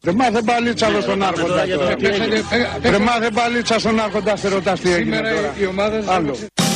Δεν μάθε μπαλίτσα στον άρχοντα τώρα. Δεν μάθε μπαλίτσα στον άρχοντα, σε ρωτάς τι έγινε τώρα. Σήμερα η ομάδα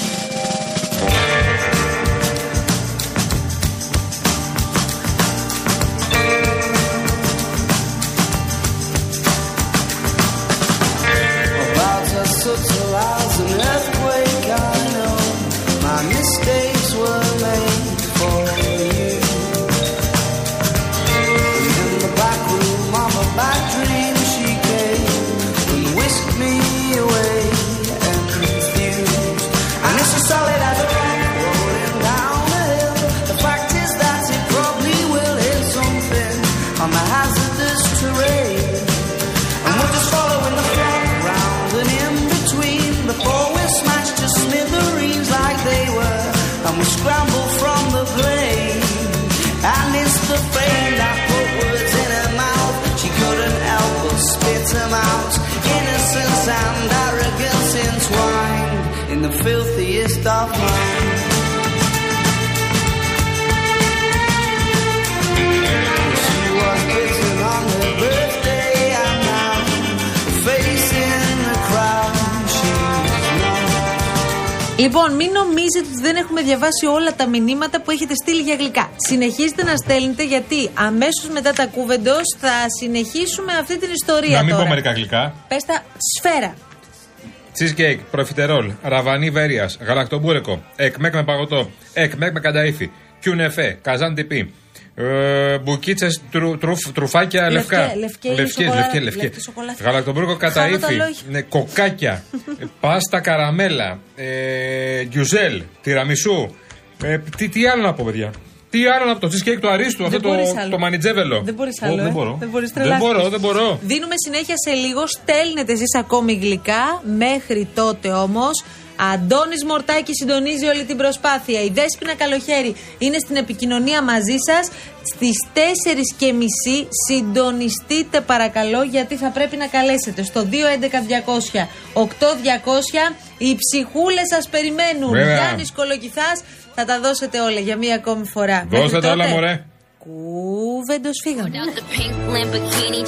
in the filthiest of minds. She was bitten on her birthday and now the face in the crowd she's known. Λοιπόν, μην νομίζετε ότι δεν έχουμε διαβάσει όλα τα μηνύματα που έχετε στείλει για γλυκά. Συνεχίστε να στέλνετε γιατί αμέσως μετά τα κούβεντο θα συνεχίσουμε αυτή την ιστορία. Να μην τώρα. πω μερικά γλυκά. Πες τα σφαίρα. Cheesecake, προφιτερόλ, ραβανί βέρεια, γαλακτομπούρεκο, εκμέκ με παγωτό, εκμέκ με κανταήφι, κιουνεφέ, καζάν τυπί, ε, μπουκίτσες τρουφάκια Λευκέ, λευκά. λευκέ, λευκέ, σοκολάτα, λευκέ, λευκέ. λευκή σοκολάτα. Γαλακτομπούρεκο Χάνω καταήφι, τα λόγια. ναι, κοκάκια, ε, πάστα καραμέλα, ε, γκιουζέλ, τυραμισού. Ε, τι, τι άλλο να πω, παιδιά. Τι άλλο να πω, το cheesecake του Αρίστου, αυτό το, μπορείς άλλο. το μανιτζέβελο. Δεν μπορείς Ω, άλλο. δεν ε. μπορώ. Δεν, μπορείς, δεν τρελάθηκες. μπορώ, δεν μπορώ. Δίνουμε συνέχεια σε λίγο. Στέλνετε εσείς ακόμη γλυκά. Μέχρι τότε όμως. Αντώνης Μορτάκης συντονίζει όλη την προσπάθεια. Η Δέσποινα Καλοχέρη είναι στην επικοινωνία μαζί σας. Στις 4.30 συντονιστείτε παρακαλώ γιατί θα πρέπει να καλέσετε στο 211-200-8200. Οι ψυχούλες σας περιμένουν. Βέβαια. Γιάννης Κολοκυθάς θα τα δώσετε όλα για μία ακόμη φορά. Δώστε Μέχρι τα όλα, τότε, μωρέ. Ούτε του φίλου του. Δεν είναι η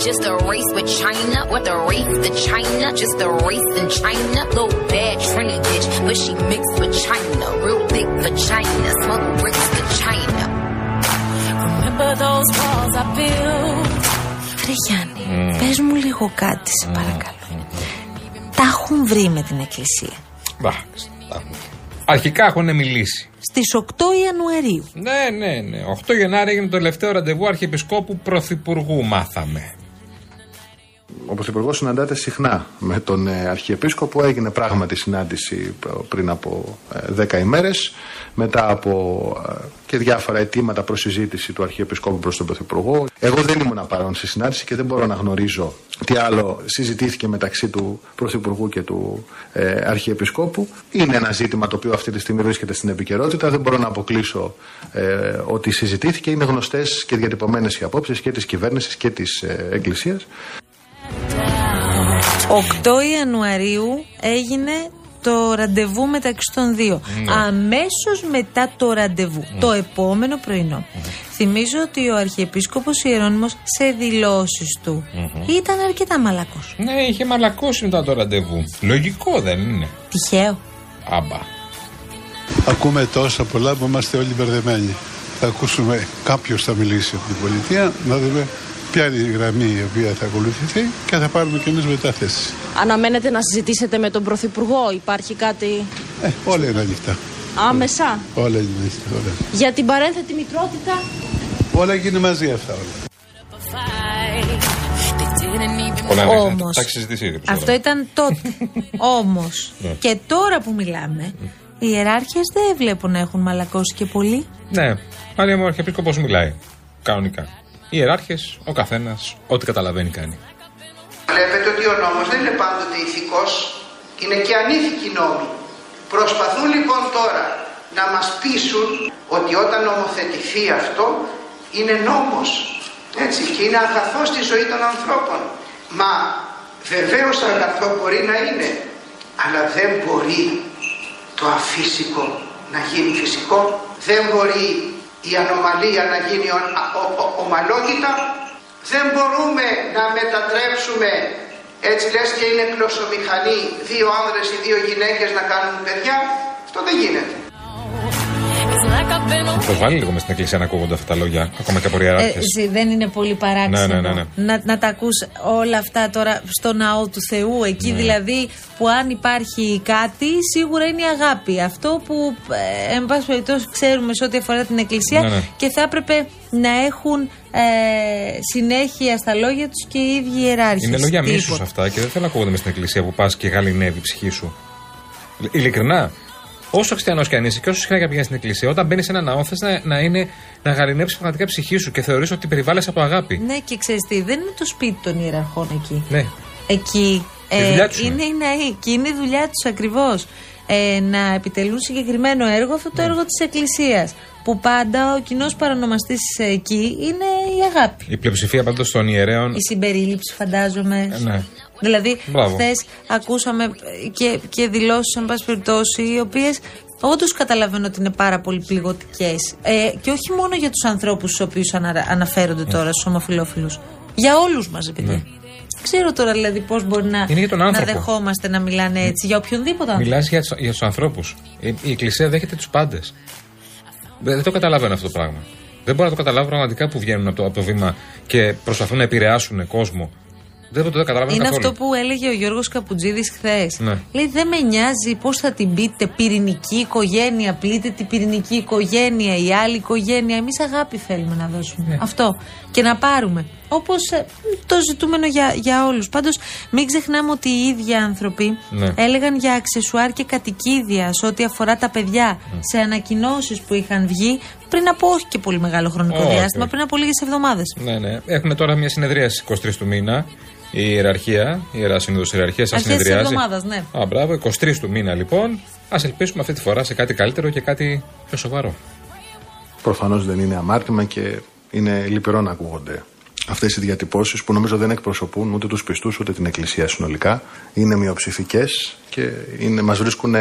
πίνακα λιμπεκίνη, είναι η ώρα με την Κίνα. Με την ώρα με την Κίνα, είναι Αρχικά έχουν μιλήσει. Στις 8 Ιανουαρίου. Ναι, ναι, ναι. 8 Γενάρη έγινε το τελευταίο ραντεβού Αρχιεπισκόπου Πρωθυπουργού, μάθαμε. Ο Πρωθυπουργός συναντάται συχνά με τον ε, Αρχιεπίσκοπο. Έγινε πράγματι συνάντηση π- πριν από ε, 10 ημέρες. Μετά από ε, και διάφορα αιτήματα προς συζήτηση του Αρχιεπισκόπου προς τον Πρωθυπουργό. Εγώ δεν ήμουν παρόν στη συνάντηση και δεν μπορώ να γνωρίζω τι άλλο συζητήθηκε μεταξύ του Πρωθυπουργού και του ε, Αρχιεπισκόπου. Είναι ένα ζήτημα το οποίο αυτή τη στιγμή βρίσκεται στην επικαιρότητα. Δεν μπορώ να αποκλείσω ε, ότι συζητήθηκε. Είναι γνωστές και διατυπωμένες οι απόψεις και της κυβέρνησης και της ε, Εκκλησίας. 8 Ιανουαρίου έγινε το ραντεβού μεταξύ των δύο. Αμέσως μετά το ραντεβού, το επόμενο πρωινό. Θυμίζω ότι ο Αρχιεπίσκοπος Ιερώνυμος σε δηλώσεις του ήταν αρκετά μαλακός. Ναι, είχε μαλακώσει μετά το ραντεβού. Λογικό δεν είναι. Τυχαίο. Άμπα. Ακούμε τόσα πολλά που είμαστε όλοι μπερδεμένοι. Θα ακούσουμε κάποιος θα μιλήσει από την πολιτεία, να δούμε ποια είναι η γραμμή η οποία θα ακολουθηθεί και θα πάρουμε και εμείς μετάθεση. Αναμένετε να συζητήσετε με τον Πρωθυπουργό, υπάρχει κάτι; Ε, όλα είναι ανοιχτά. άμεσα; Όλα είναι ανοιχτά. Όλα, για την παρένθετη μητρότητα; όλα γίνει μαζί αυτά όλα. Πολλά είναι. Όμως, Τα έχει συζητήσει ήδη, Αυτό ξέρω. ήταν τότε. Όμως, και τώρα που μιλάμε, οι ιεράρχες δεν βλέπουν να έχουν μαλακώσει και πολύ. Ναι, πάλι ο Αρχιεπίσκοπο μιλάει. Κανονικά. Οι ιεράρχες, ο καθένας, ό,τι καταλαβαίνει κάνει. Βλέπετε ότι ο νόμος δεν είναι πάντοτε ηθικός, είναι και ανήθικοι νόμοι. Προσπαθούν λοιπόν τώρα να μας πείσουν ότι όταν νομοθετηθεί αυτό είναι νόμος. Έτσι, και είναι αγαθός στη ζωή των ανθρώπων. Μα βεβαίως αγαθό μπορεί να είναι, αλλά δεν μπορεί το αφύσικο να γίνει φυσικό. Δεν μπορεί η ανομαλία να γίνει ο- ο- ο- ομαλότητα. Δεν μπορούμε να μετατρέψουμε έτσι λες και είναι κλωσομηχανή δύο άνδρες ή δύο γυναίκες να κάνουν παιδιά. Αυτό δεν γίνεται. Το βάλει λίγο μες στην εκκλησία να ακούγονται αυτά τα λόγια, ακόμα και από ιεράρχε. Ε, δεν είναι πολύ παράξενο Ναι, ναι, ναι, ναι. Να, να τα ακούς όλα αυτά τώρα στο ναό του Θεού, εκεί Ναι. δηλαδή που αν υπάρχει κάτι σίγουρα είναι η αγάπη. Αυτό που ε, εν πάση περιπτώσει ξέρουμε σε ό,τι αφορά την Εκκλησία Ναι, ναι. και θα έπρεπε να έχουν ε, συνέχεια στα λόγια τους και οι ίδιοι ιεράρχες. Είναι λόγια Τίποτα. μίσου αυτά και δεν θέλω να ακούγονται μες στην εκκλησία που πας και γαλινεύει η ψυχή σου. Ειλικρινά. Όσο χριστιανό και αν είσαι και όσο συχνά και αν πηγαίνεις στην εκκλησία, όταν μπαίνεις σε ένα ναό, θες να, να, είναι, να γαλινεύσει πραγματικά η ψυχή σου και θεωρείς ότι περιβάλλεσαι από αγάπη. Ναι και ξέρεις τι, δεν είναι το σπίτι των ιεραρχών εκεί. Ναι. εκεί. ε, Η δουλειά τους είναι οι ναοί και είναι η δουλειά τους ακριβώς. Ε, να επιτελούν συγκεκριμένο έργο, αυτό το Ναι. έργο της Εκκλησίας. Που πάντα ο κοινός παρονομαστής εκεί είναι η αγάπη. Η πλειοψηφία πάντως των ιερέων. Η συμπερίληψη, φαντάζομαι. Ε, ναι. Δηλαδή, Μπράβο. χθες ακούσαμε και, και δηλώσεις, εν πάση περιπτώσει, οι οποίες όντως καταλαβαίνω ότι είναι πάρα πολύ πληγωτικές. Ε, και όχι μόνο για τους ανθρώπους στους οποίους αναφέρονται τώρα, στους ομοφυλόφιλου. Για όλους μας, παιδιά. Ναι. Ξέρω τώρα δηλαδή πώς μπορεί να, Είναι για τον να άνθρωπο. δεχόμαστε να μιλάνε έτσι. Για οποιονδήποτε άνθρωπο. Μιλάς για, τους- για τους ανθρώπους. Η, η Εκκλησία δέχεται τους πάντες. Δεν, δεν το καταλαβαίνω αυτό το πράγμα. Δεν μπορώ να το καταλάβω πραγματικά που βγαίνουν από το, από το βήμα και προσπαθούν να επηρεάσουν κόσμο. Δεν το δεν καταλαβαίνω Είναι καθόλου. αυτό που έλεγε ο Γιώργος Καπουτζίδη χθες. Ναι. Λέει: Δεν με νοιάζει πώς θα την πείτε πυρηνική οικογένεια. Πλείτε την πυρηνική οικογένεια, η άλλη οικογένεια. Εμείς αγάπη θέλουμε να δώσουμε. Ναι. Αυτό. Και να πάρουμε. Όπως το ζητούμενο για, για όλους. Πάντως, μην ξεχνάμε ότι οι ίδιοι άνθρωποι Ναι. έλεγαν για αξεσουάρ και κατοικίδια σε ό,τι αφορά τα παιδιά σε ανακοινώσεις που είχαν βγει πριν από όχι και πολύ μεγάλο χρονικό Όχι, διάστημα, όχι. πριν από λίγες εβδομάδες. Ναι, ναι. Έχουμε τώρα μια συνεδρία στις 23 του μήνα. Η ιεραρχία, η ιερά σύνοδος ιεραρχίας θα Αρχές της συνεδριάζει. εβδομάδας, ναι. Α, μπράβο, 23 του μήνα λοιπόν. Α ελπίσουμε αυτή τη φορά σε κάτι καλύτερο και κάτι πιο σοβαρό. Προφανώς δεν είναι αμάρτημα και είναι λυπηρό να ακούγονται αυτές οι διατυπώσεις που νομίζω δεν εκπροσωπούν ούτε τους πιστούς ούτε την Εκκλησία συνολικά. Είναι μειοψηφικές και είναι, μας βρίσκουν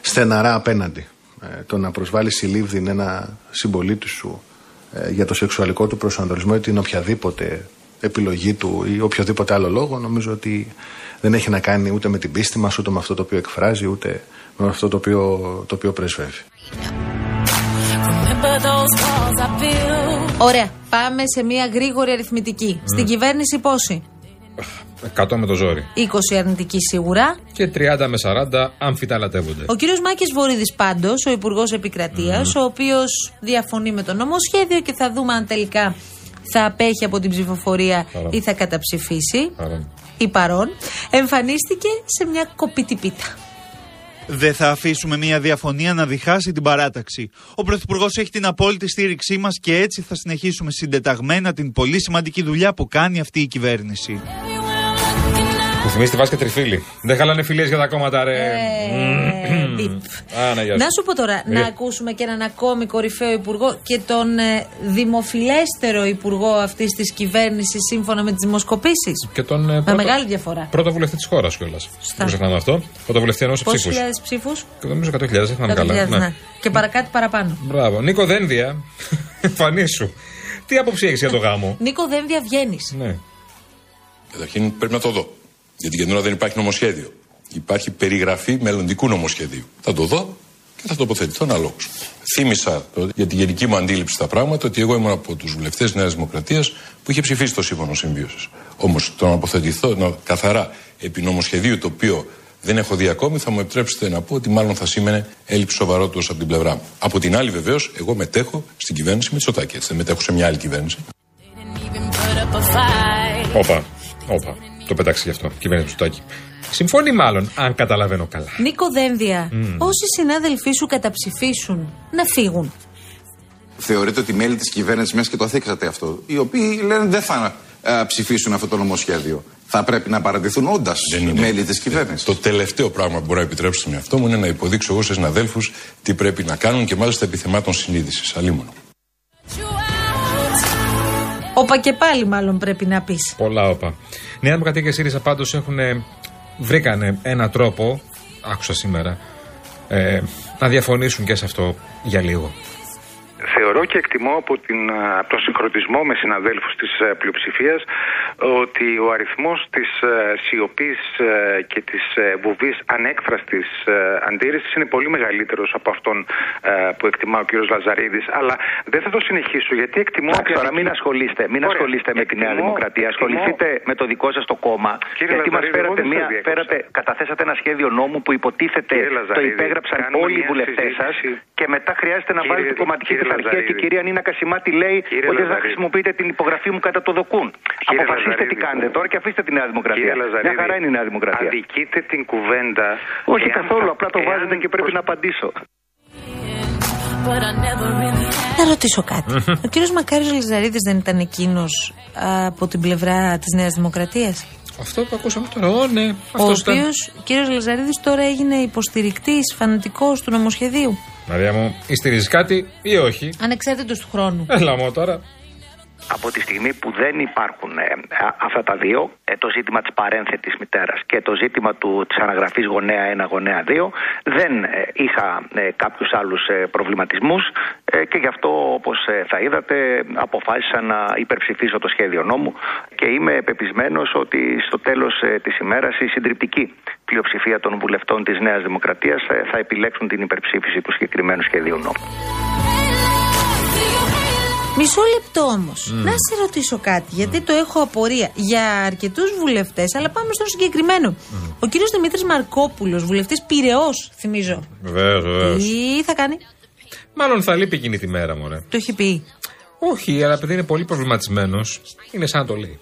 στεναρά απέναντι. Ε, το να προσβάλλεις συλλήβδιν ένα συμπολίτη σου ε, για το σεξουαλικό του προσανατολισμό ή την οποιαδήποτε επιλογή του ή οποιοδήποτε άλλο λόγο νομίζω ότι δεν έχει να κάνει ούτε με την πίστη μας ούτε με αυτό το οποίο εκφράζει ούτε με αυτό το οποίο, το οποίο πρεσβεύει. Ωραία. Πάμε σε μια γρήγορη αριθμητική. Στην κυβέρνηση πόσοι; 100 με το ζόρι. 20 αρνητικοί σίγουρα. Και 30 με 40 αμφιταλατεύονται. Ο κύριος Μάκης Βορύδης πάντως, ο Υπουργός Επικρατείας, ο οποίος διαφωνεί με το νομοσχέδιο και θα δούμε αν τελικά θα απέχει από την ψηφοφορία Παρόν. ή θα καταψηφίσει. Παρόν. Ή παρόν. Εμφανίστηκε σε μια κοπίτη πίτα. Δεν θα αφήσουμε μια διαφωνία να διχάσει την παράταξη. Ο Πρωθυπουργός έχει την απόλυτη στήριξή μας και έτσι θα συνεχίσουμε συντεταγμένα την πολύ σημαντική δουλειά που κάνει αυτή η κυβέρνηση. Μου θυμίζει τη Βάσκα Τριφίλη. Δεν χαλάνε φιλίες για τα κόμματα, ρε. Ε, μπιπ. Α, ναι, γεια σου. Να σου πω τώρα, να Ε. ακούσουμε και έναν ακόμη κορυφαίο υπουργό και τον ε, δημοφιλέστερο υπουργό αυτής της κυβέρνησης σύμφωνα με τις δημοσκοπήσεις. Και τον ε, Με πρώτο, μεγάλη διαφορά. πρώτο βουλευτή της χώρας κιόλας. Δεν ξεχνάμε αυτό. Πρωτοβουλευτή ενός Πόσους ψήφους. χιλιάδες ψήφους; Νομίζω 100.000, δεν θυμάμαι καλά. 100.000, ναι. Και παρακάτω παραπάνω. Μπράβο. Νίκο Δένδια, εμφανίσου. Τι άποψη έχεις για το γάμο; Νίκο Δένδια βγαίνεις. ναι. Καταρχήν πρέπει να το δω. Γιατί για την ώρα δεν υπάρχει νομοσχέδιο. Υπάρχει περιγραφή μελλοντικού νομοσχεδίου. Θα το δω και θα τοποθετηθώ αναλόγως. Θύμησα το, για τη γενική μου αντίληψη στα πράγματα ότι εγώ ήμουν από τους βουλευτές Νέας Δημοκρατίας που είχε ψηφίσει το σύμφωνο συμβίωσης. Όμως το να αποθετηθώ να, καθαρά επί νομοσχεδίου το οποίο δεν έχω δει ακόμη, θα μου επιτρέψετε να πω ότι μάλλον θα σήμαινε έλλειψη σοβαρότητας από την πλευρά μου. Από την άλλη, βεβαίως, εγώ μετέχω στην κυβέρνηση Μητσοτάκη. Έτσι, δεν μετέχω σε μια άλλη κυβέρνηση. Όπα. Όπα. Το πέταξε γι' αυτό. Κυβέρνηση Μητσοτάκη. Συμφωνεί μάλλον, αν καταλαβαίνω καλά. Νίκο Δένδια, όσοι συνάδελφοί σου καταψηφίσουν, να φύγουν; Θεωρείτε ότι μέλη της κυβέρνησης, μέσα και το θίξατε αυτό, οι οποίοι λένε δεν θα ε, ψηφίσουν αυτό το νομοσχέδιο, θα πρέπει να παρατηθούν όντας Δεν είναι. μέλη της κυβέρνησης. Το τελευταίο πράγμα που μπορώ να επιτρέψω με αυτό μου είναι να υποδείξω εγώ στου συναδέλφους τι πρέπει να κάνουν και μάλιστα επιθεμάτων συνείδησης. Αλίμονο. Όπα και πάλι, μάλλον πρέπει να πεις. Πολλά όπα. Νέα Δημοκρατία και ΣΥΡΙΖΑ πάντως έχουν. βρήκανε ένα τρόπο, άκουσα σήμερα, ε, να διαφωνήσουν και σε αυτό για λίγο. Θεωρώ και εκτιμώ από, την, α, από τον συγχρονισμό με συναδέλφους της πλειοψηφίας ότι ο αριθμός της σιωπής και της ε, βουβής ανέκφραστης ε, αντίρρησης είναι πολύ μεγαλύτερος από αυτόν ε, που εκτιμά ο κύριος Λαζαρίδης. Αλλά δεν θα το συνεχίσω γιατί εκτιμώ... Εντάξει, τώρα μην ασχολείστε, μην Ωραία. ασχολείστε με τη Νέα Εκτιμώ- Δημοκρατία. εκτιμώ- Ασχοληθείτε με το δικό σας το κόμμα. Κύριε γιατί μας Λαζαρίδη, εγώ φέρατε δεν σας μία, διέκοψα. φέρατε, καταθέσατε ένα σχέδιο νόμου που υποτίθεται Κύριε το Λαζαρίδη, υπέγραψαν κάνουμε όλοι οι μια βουλευτές σας συζήτηση. και μετά χρειάζεται να Κύριε- βάλετε κομματική κύριε πειθαρχία και η Λαζαρίδη. κυρία Νίνα Κασιμάτη λέει Κύριε ότι δεν θα Λαζαρίδη. χρησιμοποιείτε την υπογραφή μου κατά το δοκούν. Αποφασίστε τι Λαζαρίδη. κάνετε τώρα και αφήστε τη Νέα Δημοκρατία. Κύριε Λαζαρίδη, Μια χαρά είναι η Νέα Δημοκρατία. Αδικείτε την κουβέντα. Όχι εάν καθόλου, θα- απλά το εάν βάζετε και πρέπει προς- να απαντήσω. Να ρωτήσω κάτι. Ο κύριος Μακάριος Λιζαρίδης δεν ήταν εκείνος από την πλευρά της Νέας Δημοκρατίας; Αυτό που ακούσαμε τώρα, ω, ναι. Ο Αυτός ήταν. οποίος κύριος Λιζαρίδης τώρα έγινε υποστηρικτής, φανατικός του νομοσχεδίου. Μαρία μου, στηρίζει κάτι ή όχι; Ανεξάρτητος του χρόνου. Έλα μου τώρα. Από τη στιγμή που δεν υπάρχουν ε, α- αυτά τα δύο, ε, το ζήτημα της παρένθετης μητέρας και το ζήτημα του, της αναγραφής γονέα 1, γονέα 2, δεν ε, είχα ε, κάποιους άλλους ε, προβληματισμούς ε, και γι' αυτό όπως ε, θα είδατε αποφάσισα να υπερψηφίσω το σχέδιο νόμου και είμαι πεπισμένος ότι στο τέλος ε, της ημέρας η συντριπτική πλειοψηφία των βουλευτών της Νέας Δημοκρατίας ε, θα επιλέξουν την υπερψήφιση του συγκεκριμένου σχεδίου νόμου. Μισό λεπτό όμως. Να σε ρωτήσω κάτι, γιατί το έχω απορία για αρκετούς βουλευτές, αλλά πάμε στο συγκεκριμένο. Ο κύριος Δημήτρης Μαρκόπουλος, βουλευτής Πυραιός, θυμίζω. Βεβαίως, βεβαίως. Τι θα κάνει, Μάλλον θα λείπει εκείνη τη μέρα, μωρέ. το έχει πει. Όχι, αλλά επειδή είναι πολύ προβληματισμένος, είναι σαν να το λέει.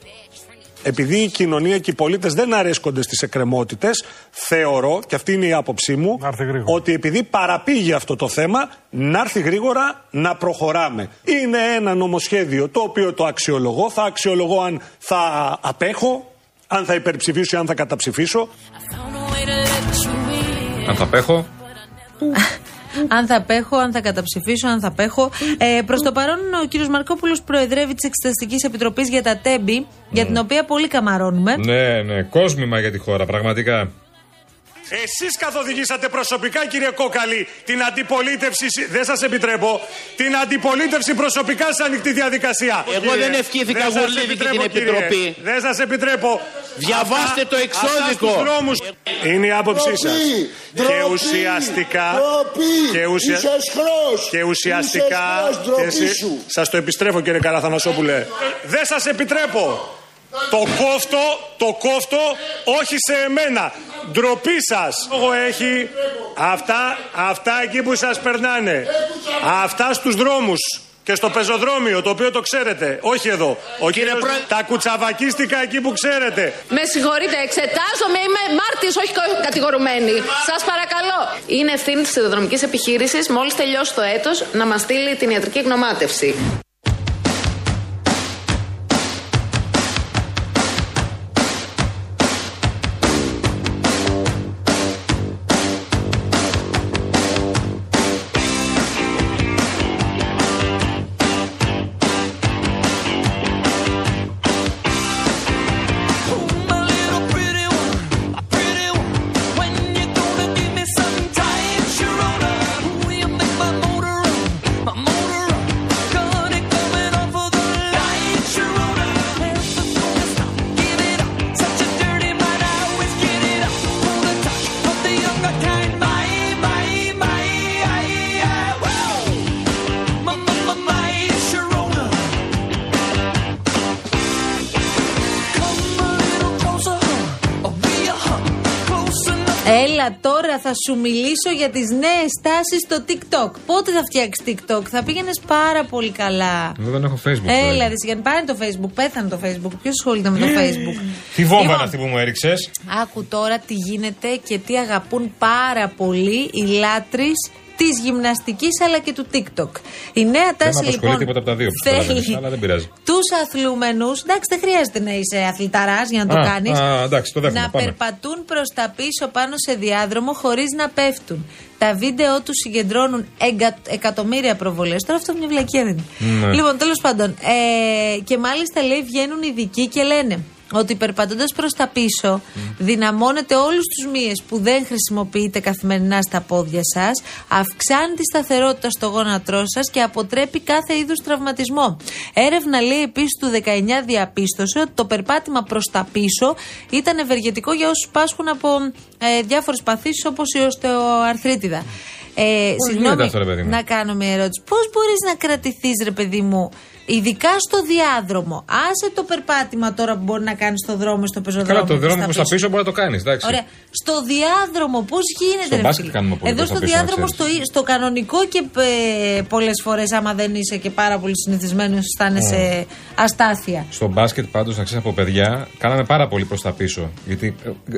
Επειδή η κοινωνία και οι πολίτες δεν αρέσκονται στις εκκρεμότητες, θεωρώ, και αυτή είναι η άποψή μου, ότι επειδή παραπήγει αυτό το θέμα, να έρθει γρήγορα να προχωράμε. Είναι ένα νομοσχέδιο το οποίο το αξιολογώ. Θα αξιολογώ αν θα απέχω, αν θα υπερψηφίσω ή αν θα καταψηφίσω. Αν θα απέχω. Αν θα απέχω, αν θα καταψηφίσω, αν θα απέχω. Ε, Προς το παρόν, ο κύριος Μαρκόπουλος προεδρεύει της Εξεταστικής Επιτροπής για τα τέμπη, για την οποία πολύ καμαρώνουμε. Ναι, ναι, κόσμημα για τη χώρα, πραγματικά. Εσείς καθοδηγήσατε προσωπικά κύριε Κόκαλη την αντιπολίτευση, δεν σας επιτρέπω, την αντιπολίτευση προσωπικά σε ανοιχτή διαδικασία. Εγώ δεν ευχήθηκα Δεν σας Γουρλίδη και επιτρέπω, την κύριε. Επιτροπή. Δεν σας επιτρέπω. Διαβάστε το εξώδικο. Αυτά στους δρόμους. Είναι η άποψή σας. Ντροπή, Και ντροπή, ουσιαστικά... ντροπή. Και, ουσια... Είσαι σχρός. και ουσιαστικά... Είσαι σχρός, ντροπή και εσείς- σου. Σας το επιστρέφω κύριε Καραθανασόπουλε. Δεν σας επιτρέπω. Το κόφτο, το κόφτο, όχι σε εμένα. Ντροπή σας. Λόγο έχει αυτά, αυτά εκεί που σας περνάνε. Αυτά στους δρόμους. Και στο πεζοδρόμιο, το οποίο το ξέρετε. Όχι εδώ. Ο κύριος, Τα κουτσαβακίστικα εκεί που ξέρετε. Με συγχωρείτε, εξετάζομαι, είμαι μάρτης, όχι κα- κατηγορουμένη. Σας παρακαλώ. Είναι ευθύνη της ιδεοδρομικής επιχείρησης, μόλις τελειώσει το έτος, να μας στείλει την ιατρική γνωμάτευση. Θα σου μιλήσω για τις νέες τάσεις στο TikTok. Πότε θα φτιάξεις TikTok, θα πήγαινες πάρα πολύ καλά. Εγώ δεν έχω Facebook. Έλα, βέβαια. ρε, για πάρει το Facebook. Πέθανε το Facebook. Ποιος ασχολείται με το Facebook; Τι βόμβα Λοιπόν, είναι αυτή που μου έριξε. Άκου τώρα τι γίνεται και τι αγαπούν πάρα πολύ οι λάτρεις της γυμναστικής αλλά και του TikTok. Η νέα Δεν τάση με απασχολεί λοιπόν. τίποτα από τα δύο. που καταλαβαίνεις, Αλλά δεν πειράζει. τους αθλούμενους, εντάξει, δεν χρειάζεται να είσαι αθληταράς για να το Α, κάνεις. α, εντάξει, το δέχομαι, Να πάμε. περπατούν προς τα πίσω πάνω σε διάδρομο χωρίς να πέφτουν. Τα βίντεο τους συγκεντρώνουν εγκα... εκατομμύρια προβολές. Τώρα αυτό μια βλακία δεν είναι. Ναι. Λοιπόν, τέλος πάντων. Ε, και μάλιστα λέει βγαίνουν ειδικοί και λένε ότι περπατώντας προς τα πίσω, δυναμώνετε όλους τους μύες που δεν χρησιμοποιείτε καθημερινά στα πόδια σας, αυξάνει τη σταθερότητα στο γόνατρό σας και αποτρέπει κάθε είδους τραυματισμό. Έρευνα λέει επίσης του 19 διαπίστωσε ότι το περπάτημα προς τα πίσω ήταν ευεργετικό για όσους πάσχουν από ε, διάφορες παθήσεις όπως η οστεοαρθρίτιδα. Ε, γίνεται αυτό, ρε παιδί μου; να κάνω μια ερώτηση. Πώς μπορείς να κρατηθείς, ρε παιδί μου, ειδικά στο διάδρομο. Άσε το περπάτημα τώρα που μπορεί να κάνεις στο δρόμο, στο πεζοδρόμο. Καλά, το και δρόμο στα που στα πίσω μπορεί να το κάνεις. Εντάξει. Ωραία. Στο διάδρομο, πώς γίνεται. Στο ρε μπάσκετ φίλε; κάνουμε πολύ Εδώ προς τα στο πίσω, να διάδρομο, στο, ξέρεις. στο κανονικό και ε, πολλές φορές, άμα δεν είσαι και πάρα πολύ συνηθισμένος, αισθάνεσαι αστάθεια. Στο μπάσκετ πάντως, να ξέρεις από παιδιά, κάναμε πάρα πολύ προς τα πίσω. Γιατί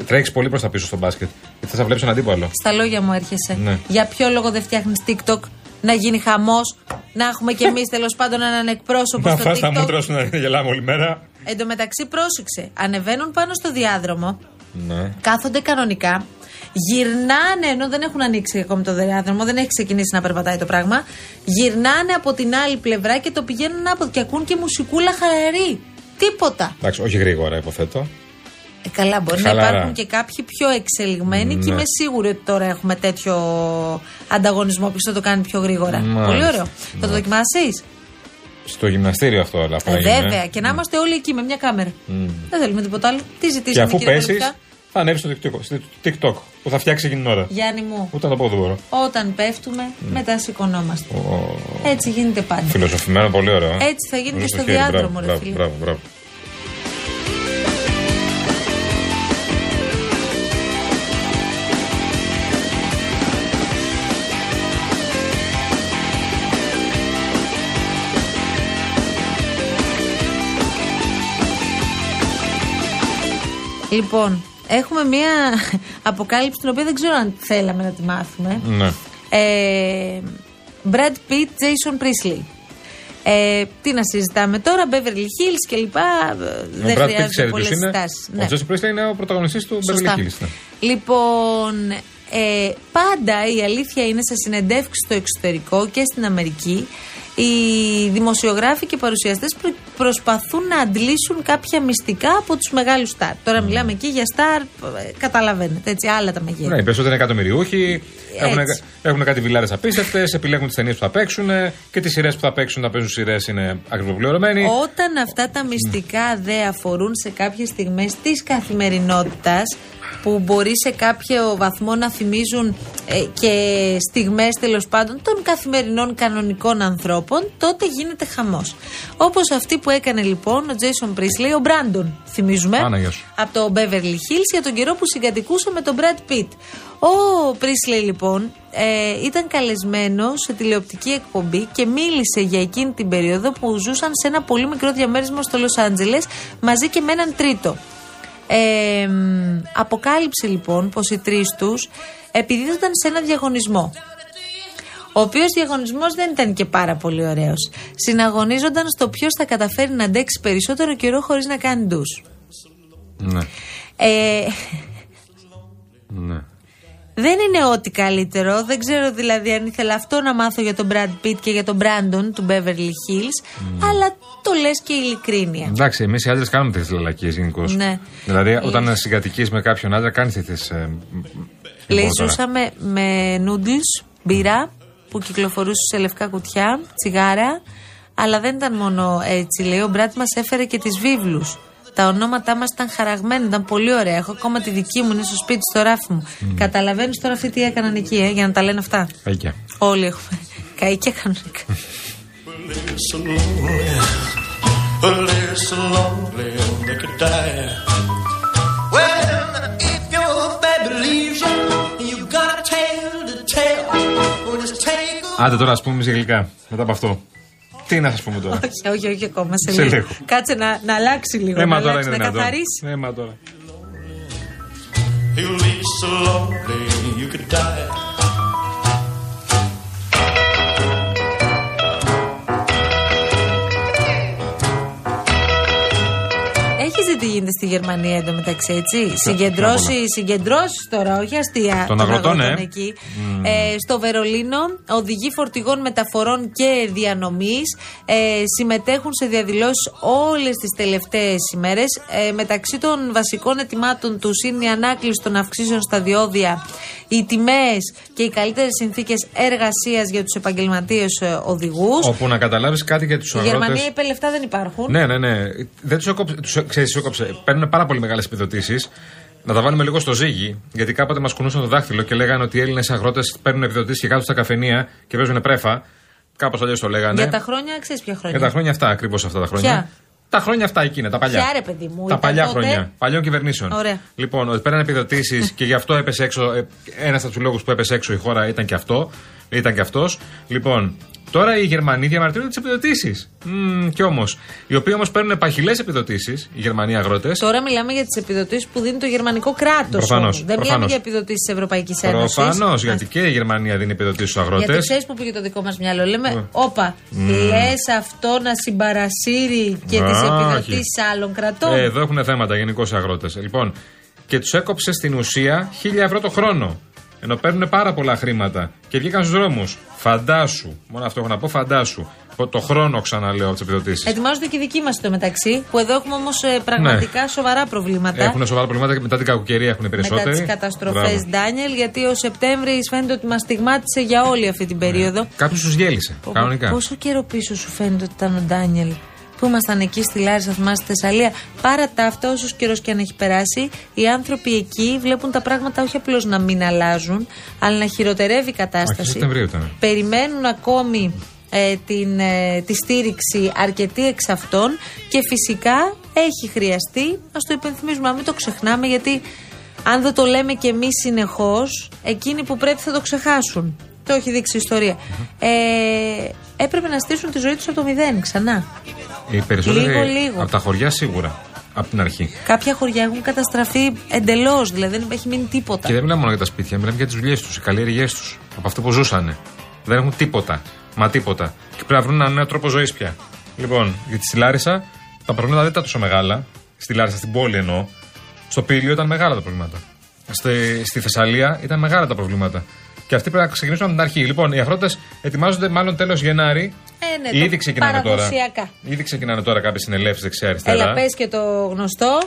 τρέχεις πολύ προς τα πίσω στο μπάσκετ. Γιατί θα βλέπεις έναν αντίπαλο. Στα λόγια μου έρχεσαι. Ναι. Για ποιο λόγο δεν φτιάχνεις TikTok, να γίνει χαμός, να έχουμε κι εμείς τέλος πάντων έναν εκπρόσωπο Να στο φας τα TikTok. μούτρα σου να γελάμε όλη μέρα. Εν τω μεταξύ, πρόσεξε. Ανεβαίνουν πάνω στο διάδρομο, Ναι. κάθονται κανονικά, γυρνάνε ενώ δεν έχουν ανοίξει ακόμη το διάδρομο, δεν έχει ξεκινήσει να περπατάει το πράγμα. Γυρνάνε από την άλλη πλευρά και το πηγαίνουν από και ακούν και μουσικούλα χαλαρή. Τίποτα. Εντάξει, όχι γρήγορα, υποθέτω. Ε, καλά, μπορεί Χαλαρά. να υπάρχουν και κάποιοι πιο εξελιγμένοι και Ναι. είμαι σίγουρη ότι τώρα έχουμε τέτοιο ανταγωνισμό. Ποιος θα το κάνει πιο γρήγορα; Μάλιστα. Πολύ ωραίο. Θα το δοκιμάσεις; Στο γυμναστήριο αυτό όλα αυτά. Ε, είναι. βέβαια. Και να είμαστε όλοι εκεί με μια κάμερα. Μμ. Δεν θέλουμε τίποτα άλλο. Τι Και ζητήσαμε, αφού κύριε πέσεις, Βελουχιά; θα ανέβεις στο TikTok, στο TikTok που θα φτιάξει εκείνη την ώρα. Γιάννη μου, Ούτε να το πω δεν μπορώ. όταν πέφτουμε, μετά σηκωνόμαστε. Ο- Έτσι γίνεται πάντα. Φιλοσοφημένο, πολύ ωραίο. ε. Έτσι θα γίνει Όλο και στο στο χέρι, διάδρομο, μπράβο, ρε μπράβο, φίλε. Μπράβο, μπράβο. Λοιπόν, έχουμε μία αποκάλυψη την οποία δεν ξέρω αν θέλαμε να τη μάθουμε. Ναι. Ε, Brad Pitt, Jason Priestley. Ε, τι να συζητάμε τώρα, Beverly Hills κλπ. Ε, Ο Δεν Brad Pitt χρειάζεται ξέρει πολλές ποιος είναι; συστάσει. Ο Jason Priestley είναι ο πρωταγωνιστής του Σωστά. Beverly Hills. ναι. Λοιπόν, ε, πάντα η αλήθεια είναι σε συνεντεύξεις στο εξωτερικό και στην Αμερική οι δημοσιογράφοι και παρουσιαστές προ- προσπαθούν να αντλήσουν κάποια μυστικά από τους μεγάλους στάρ. Τώρα μιλάμε εκεί για στάρ, ε, καταλαβαίνετε, έτσι, άλλα τα μεγέθη. Ναι, οι περισσότεροι είναι εκατομμυριούχοι. Έχουν, Έτσι. έχουν κάτι βιλάρε απίστευτες, επιλέγουν τις ταινίες που θα παίξουν και τις σειρές που θα παίξουν να παίζουν σειρές είναι ακριβοπληρωμένοι. Όταν αυτά τα μυστικά δε αφορούν σε κάποιες στιγμές της καθημερινότητας που μπορεί σε κάποιο βαθμό να θυμίζουν ε, και στιγμές τέλος πάντων των καθημερινών κανονικών ανθρώπων, τότε γίνεται χαμός. Όπως αυτή που έκανε λοιπόν ο Jason Priestley, ο Μπράντον, θυμίζουμε, Άναγια σου. από το Beverly Hills για τον καιρό που συγκατοικούσε με τον Brad Pitt. Ο Πρίσλεϊ λοιπόν ε, ήταν καλεσμένος σε τηλεοπτική εκπομπή και μίλησε για εκείνη την περίοδο που ζούσαν σε ένα πολύ μικρό διαμέρισμα στο Λος Άντζελες μαζί και με έναν τρίτο. Ε, μ, αποκάλυψε λοιπόν πως οι τρεις τους επιδίδονταν σε ένα διαγωνισμό ο οποίος διαγωνισμός δεν ήταν και πάρα πολύ ωραίος. Συναγωνίζονταν στο ποιος θα καταφέρει να αντέξει περισσότερο καιρό χωρίς να κάνει ντους. Ναι. Ε, ναι. Δεν είναι ό,τι καλύτερο. Δεν ξέρω δηλαδή αν ήθελα αυτό να μάθω για τον Brad Pitt και για τον Brandon του Beverly Hills. Αλλά το λες και ειλικρίνεια. Εντάξει, εμείς οι άντρες κάνουμε τέτοιε λαλακίες γενικώς. Ναι. Δηλαδή, Ε. όταν συγκατοικείς με κάποιον άντρα, κάνεις τέτοιε. Ε, Λέει, λοιπόν, τώρα. ζούσαμε με noodles, μπύρα που κυκλοφορούσε σε λευκά κουτιά, τσιγάρα. Αλλά δεν ήταν μόνο έτσι. Λέει, ο Μπράτ μας έφερε και τις βίβλους. Τα ονόματά μας ήταν χαραγμένα, ήταν πολύ ωραία. Έχω ακόμα τη δική μου, είναι στο σπίτι, στο ράφι μου. Καταλαβαίνεις τώρα αυτοί τι έκαναν εκεί, ε, για να τα λένε αυτά; Καϊκιά. Όλοι έχουμε. Καίκια κανονικά. so lonely. Well, they're so lonely they could die. Well, if your baby leaves you, you got a tale to tell. Well, just take a Άντε τώρα, ας πούμε εμείς γλυκά. Μετά από αυτό. Τι να σας πούμε τώρα; όχι, όχι, όχι ακόμα. Σε, Σε λίγο. λίγο. Κάτσε να, να αλλάξει λίγο. Έμα να τώρα αλλάξει, είναι να δυνατόν. καθαρίσει. Έμα τώρα. Τι γίνεται στη Γερμανία εντωμεταξύ, έτσι. Συγκεντρώσει, συγκεντρώσει τώρα, όχι αστεία. Των αγροτών, ε. εκεί. Ε, στο Βερολίνο, οδηγοί φορτηγών μεταφορών και διανομής ε, συμμετέχουν σε διαδηλώσεις όλες τις τελευταίες ημέρες. Ε, μεταξύ των βασικών ετοιμάτων τους είναι η ανάκληση των αυξήσεων στα διόδια, οι τιμές και οι καλύτερες συνθήκες εργασίας για τους επαγγελματίες οδηγούς. Όπου να καταλάβεις κάτι για τους Στη αγρότες. Γερμανία είπε λεφτά δεν υπάρχουν. Ναι, ναι, ναι. Δεν τους έκοψε. Τους, ξέρεις, τους έκοψε. Παίρνουν πάρα πολύ μεγάλες επιδοτήσεις. Να τα βάλουμε λίγο στο ζύγι, γιατί κάποτε μας κουνούσαν το δάχτυλο και λέγανε ότι οι Έλληνες αγρότες παίρνουν επιδοτήσεις και κάτω στα καφενεία και παίζουν πρέφα. Κάπως αλλιώς το λέγανε. Για τα χρόνια, ξέρεις ποια χρόνια; Για τα χρόνια αυτά, ακριβώς αυτά τα χρόνια. Ποια; Τα χρόνια αυτά εκείνα, τα παλιά. Ποια, ρε παιδί μου, τα ήταν παλιά τότε; χρόνια. Παλιών κυβερνήσεων. Ωραία. Λοιπόν, ότι παίρνανε επιδοτήσεις και γι' αυτό έπεσε έξω. Ένας από τους λόγους που έπεσε έξω η χώρα ήταν και αυτό. Ήταν και αυτός. Λοιπόν, τώρα οι Γερμανοί διαμαρτύρονται τις επιδοτήσεις. Mm, κι όμως. Οι οποίοι όμως παίρνουν παχυλέ επιδοτήσεις, οι Γερμανοί αγρότες. Τώρα μιλάμε για τις επιδοτήσεις που δίνει το γερμανικό κράτος. Προφανώς, Δεν μιλάμε προφανώς. για επιδοτήσεις της Ευρωπαϊκής Ένωσης. Προφανώς, γιατί και η Γερμανία δίνει επιδοτήσεις στους αγρότες. Γιατί ξέρει που πήγε το δικό μας μυαλό. Λέμε, Ναι. όπα, Μμ. λες αυτό να συμπαρασύρει και τις Α, επιδοτήσεις όχι. άλλων κρατών; Ε, εδώ έχουν θέματα γενικώς οι αγρότες. Λοιπόν, και τους έκοψε στην ουσία 1000 ευρώ το χρόνο. Ενώ παίρνουν πάρα πολλά χρήματα και βγήκαν στους δρόμους. Φαντάσου, μόνο αυτό έχω να πω, φαντάσου. Το- Το χρόνο ξαναλέω από τις επιδοτήσεις. Ετοιμάζονται και οι δικοί μας στο μεταξύ, που εδώ έχουμε όμως πραγματικά σοβαρά προβλήματα. Ναι. Έχουν σοβαρά προβλήματα και μετά την κακοκαιρία έχουν οι μετά περισσότεροι. τι καταστροφές, Μπράβο. Ντάνιελ, γιατί ο Σεπτέμβρη φαίνεται ότι μας στιγμάτισε για όλη αυτή την περίοδο. Κάποιος του γέλησε. Πω, πω, Κανονικά. Πόσο καιρό πίσω σου φαίνεται ότι ήταν ο Ντάνιελ; Που ήμασταν εκεί στη Λάρισα, θυμάσαι στη Θεσσαλία. Παρά τα αυτά, όσος καιρός και αν έχει περάσει, οι άνθρωποι εκεί βλέπουν τα πράγματα όχι απλώς να μην αλλάζουν, αλλά να χειροτερεύει η Αρχή κατάσταση. Σεπτεμβρίου ήταν. Περιμένουν ακόμη ε, την, ε, τη στήριξη αρκετοί εξ αυτών και φυσικά έχει χρειαστεί, να το υπενθυμίζουμε, να μην το ξεχνάμε γιατί αν δεν το λέμε και εμείς συνεχώς, εκείνοι που πρέπει θα το ξεχάσουν. Το έχει δείξει η ιστορία. Ε, έπρεπε να στήσουν τη ζωή τους από το μηδέν ξανά. Οι περισσότεροι Λίγο, λίγο. από τα χωριά σίγουρα. Από την αρχή. Κάποια χωριά έχουν καταστραφεί εντελώς, δηλαδή δεν έχει μείνει τίποτα. Και δεν μιλάμε μόνο για τα σπίτια, μιλάμε για τις δουλειές τους, οι καλλιέργειές τους. Από αυτό που ζούσαν. Δεν έχουν τίποτα. Μα τίποτα. Και πρέπει να βρουν ένα νέο τρόπο ζωής πια. Λοιπόν, γιατί στη Λάρισα τα προβλήματα δεν ήταν τόσο μεγάλα. Στη Λάρισα, στην πόλη εννοώ. Στο Πήλιο ήταν μεγάλα τα προβλήματα. Στη, στη Θεσσαλία ήταν μεγάλα τα προβλήματα. Και αυτοί πρέπει να ξεκινήσουν από την αρχή. Λοιπόν, οι αγρότες ετοιμάζονται μάλλον τέλος Γενάρη. Ε, ναι, το Ήδη ξεκινάνε τώρα. παραδοσιακά. Ήδη ξεκινάνε τώρα κάποιες συνελεύσεις δεξιά-αριστερά. Έλα, πες και το γνωστό.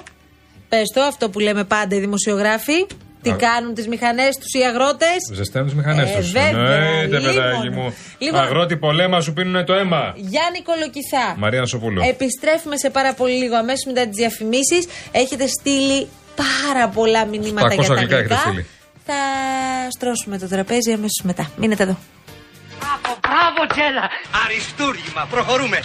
Πες το, αυτό που λέμε πάντα οι δημοσιογράφοι. Τι Α. κάνουν τις μηχανές τους οι αγρότες. Ζεσταίνουν τις μηχανές Ε, τους. βέβαια, Εννοείται, παιδάκι λίμωνο. μου. Λοιπόν. Αγρότη πολέμα σου πίνουν το αίμα. Γιάννη Κολοκυθά. Μαρία Σοπούλου. Επιστρέφουμε σε πάρα πολύ λίγο αμέσως μετά τις διαφημίσεις. Έχετε στείλει πάρα πολλά μηνύματα 800 για τα αγγλικά έχετε αγγλικά. στείλει. Θα στρώσουμε το τραπέζι αμέσως μετά. Μείνετε εδώ. Μπράβο, Τζέλα! Αριστούργημα, προχωρούμε.